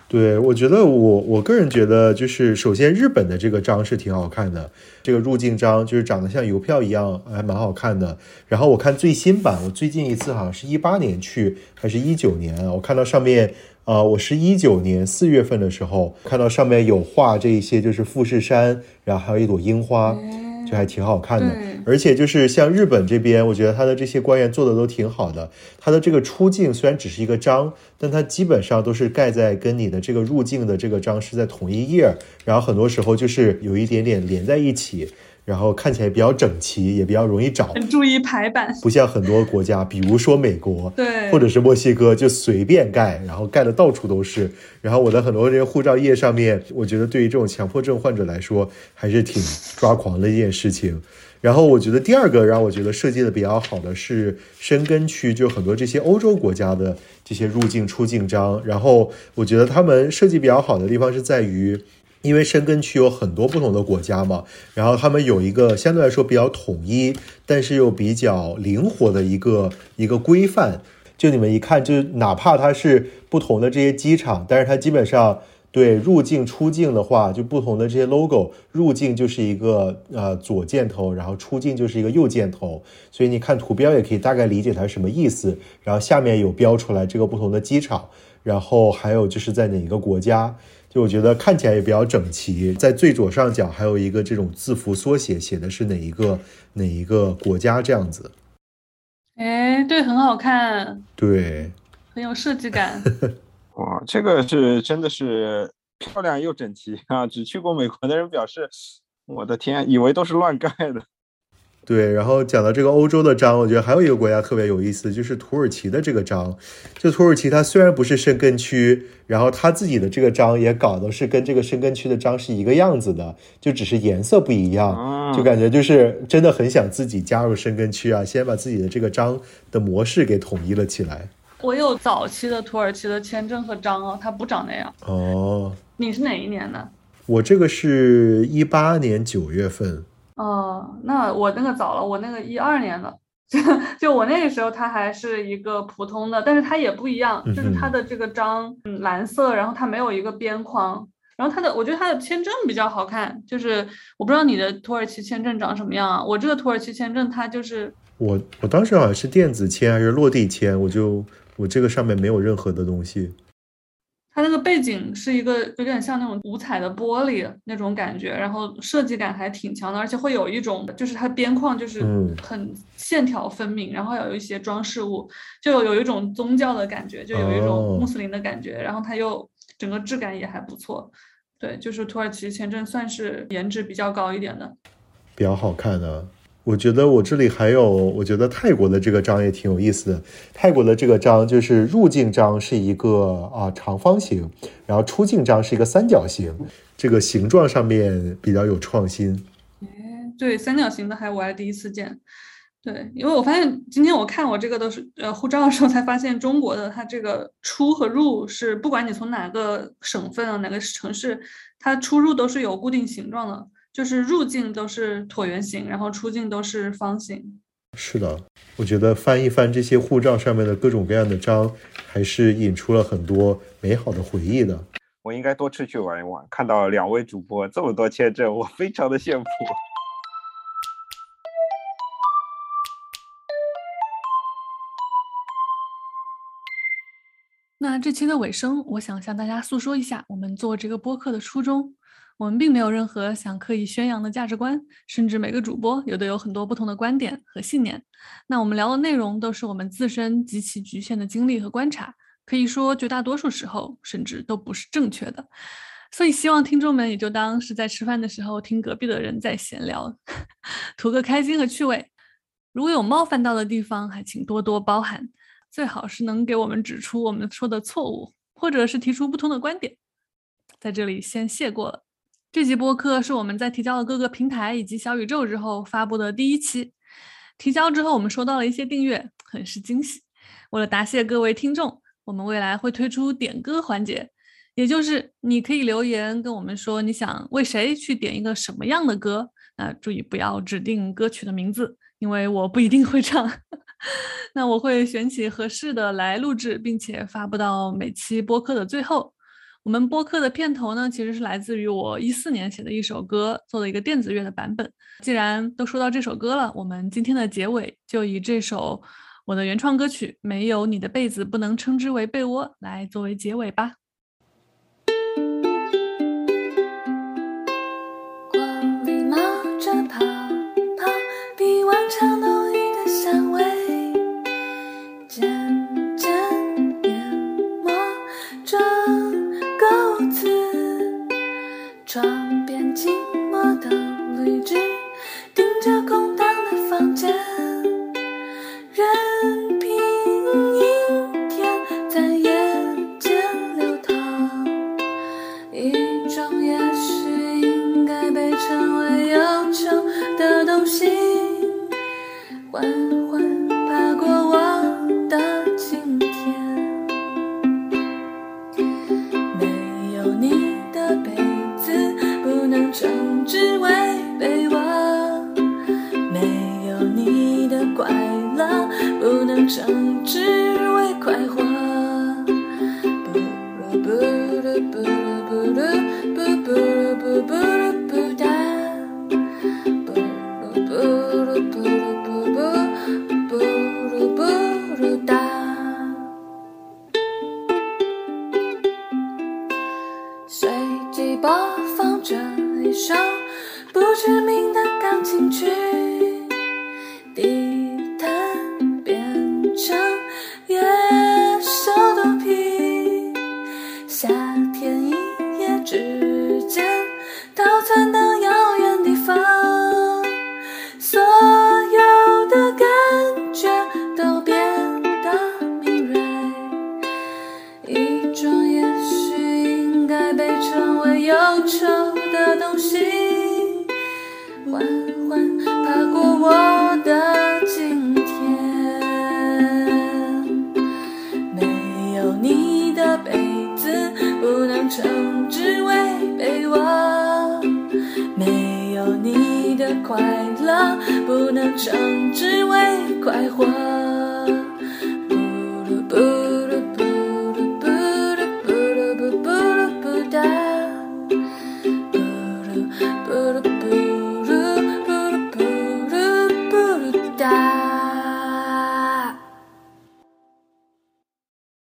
对，我觉得我我个人觉得，就是首先日本的这个章是挺好看的，这个入境章就是长得像邮票一样，还蛮好看的。然后我看最新版，我最近一次好像是一八年去，还是一九年啊？我看到上面啊，我是一九年四月份的时候看到上面有画这一些，就是富士山，然后还有一朵樱花。就还挺好看的，而且就是像日本这边，我觉得他的这些官员做的都挺好的。他的这个出境虽然只是一个章，但它基本上都是盖在跟你的这个入境的这个章是在同一页，然后很多时候就是有一点点连在一起。然后看起来比较整齐，也比较容易找，很注意排版，不像很多国家，比如说美国，对，或者是墨西哥，就随便盖，然后盖的到处都是。然后我的很多这些护照页上面，我觉得对于这种强迫症患者来说，还是挺抓狂的一件事情。然后我觉得第二个让我觉得设计的比较好的是深根区，就很多这些欧洲国家的这些入境出境章。然后我觉得他们设计比较好的地方是在于。因为申根区有很多不同的国家嘛，然后他们有一个相对来说比较统一，但是又比较灵活的一个一个规范。就你们一看，就哪怕它是不同的这些机场，但是它基本上对入境出境的话，就不同的这些 logo，入境就是一个呃左箭头，然后出境就是一个右箭头，所以你看图标也可以大概理解它什么意思。然后下面有标出来这个不同的机场，然后还有就是在哪个国家。就我觉得看起来也比较整齐，在最左上角还有一个这种字符缩写，写的是哪一个哪一个国家这样子。哎，对，很好看，对，很有设计感。哇，这个是真的是漂亮又整齐啊！只去过美国的人表示，我的天，以为都是乱盖的。对，然后讲到这个欧洲的章，我觉得还有一个国家特别有意思，就是土耳其的这个章。就土耳其，它虽然不是申根区，然后它自己的这个章也搞的是跟这个申根区的章是一个样子的，就只是颜色不一样，就感觉就是真的很想自己加入申根区啊，先把自己的这个章的模式给统一了起来。我有早期的土耳其的签证和章哦，它不长那样。哦，你是哪一年的？我这个是一八年九月份。哦，那我那个早了，我那个一二年的，就就我那个时候，它还是一个普通的，但是它也不一样，就是它的这个章，嗯，蓝色，然后它没有一个边框，然后它的，我觉得它的签证比较好看，就是我不知道你的土耳其签证长什么样啊，我这个土耳其签证它就是我我当时好像是电子签还是落地签，我就我这个上面没有任何的东西。它那个背景是一个有点像那种五彩的玻璃那种感觉，然后设计感还挺强的，而且会有一种就是它边框就是很线条分明，然后有一些装饰物，就有有一种宗教的感觉，就有一种穆斯林的感觉，然后它又整个质感也还不错。对，就是土耳其签证算是颜值比较高一点的，比较好看的。我觉得我这里还有，我觉得泰国的这个章也挺有意思的。泰国的这个章就是入境章是一个啊长方形，然后出境章是一个三角形，这个形状上面比较有创新。哎，对，三角形的还我还第一次见。对，因为我发现今天我看我这个都是呃护照的时候才发现，中国的它这个出和入是不管你从哪个省份啊哪个城市，它出入都是有固定形状的。就是入境都是椭圆形，然后出境都是方形。是的，我觉得翻一翻这些护照上面的各种各样的章，还是引出了很多美好的回忆的。我应该多出去玩一玩。看到两位主播这么多签证，我非常的羡慕。那这期的尾声，我想向大家诉说一下我们做这个播客的初衷。我们并没有任何想刻意宣扬的价值观，甚至每个主播有的有很多不同的观点和信念。那我们聊的内容都是我们自身极其局限的经历和观察，可以说绝大多数时候甚至都不是正确的。所以希望听众们也就当是在吃饭的时候听隔壁的人在闲聊，图个开心和趣味。如果有冒犯到的地方，还请多多包涵，最好是能给我们指出我们说的错误，或者是提出不同的观点。在这里先谢过了。这集播客是我们在提交了各个平台以及小宇宙之后发布的第一期。提交之后，我们收到了一些订阅，很是惊喜。为了答谢各位听众，我们未来会推出点歌环节，也就是你可以留言跟我们说你想为谁去点一个什么样的歌。那注意不要指定歌曲的名字，因为我不一定会唱。那我会选起合适的来录制，并且发布到每期播客的最后。我们播客的片头呢，其实是来自于我一四年写的一首歌，做了一个电子乐的版本。既然都说到这首歌了，我们今天的结尾就以这首我的原创歌曲《没有你的被子不能称之为被窝》来作为结尾吧。想知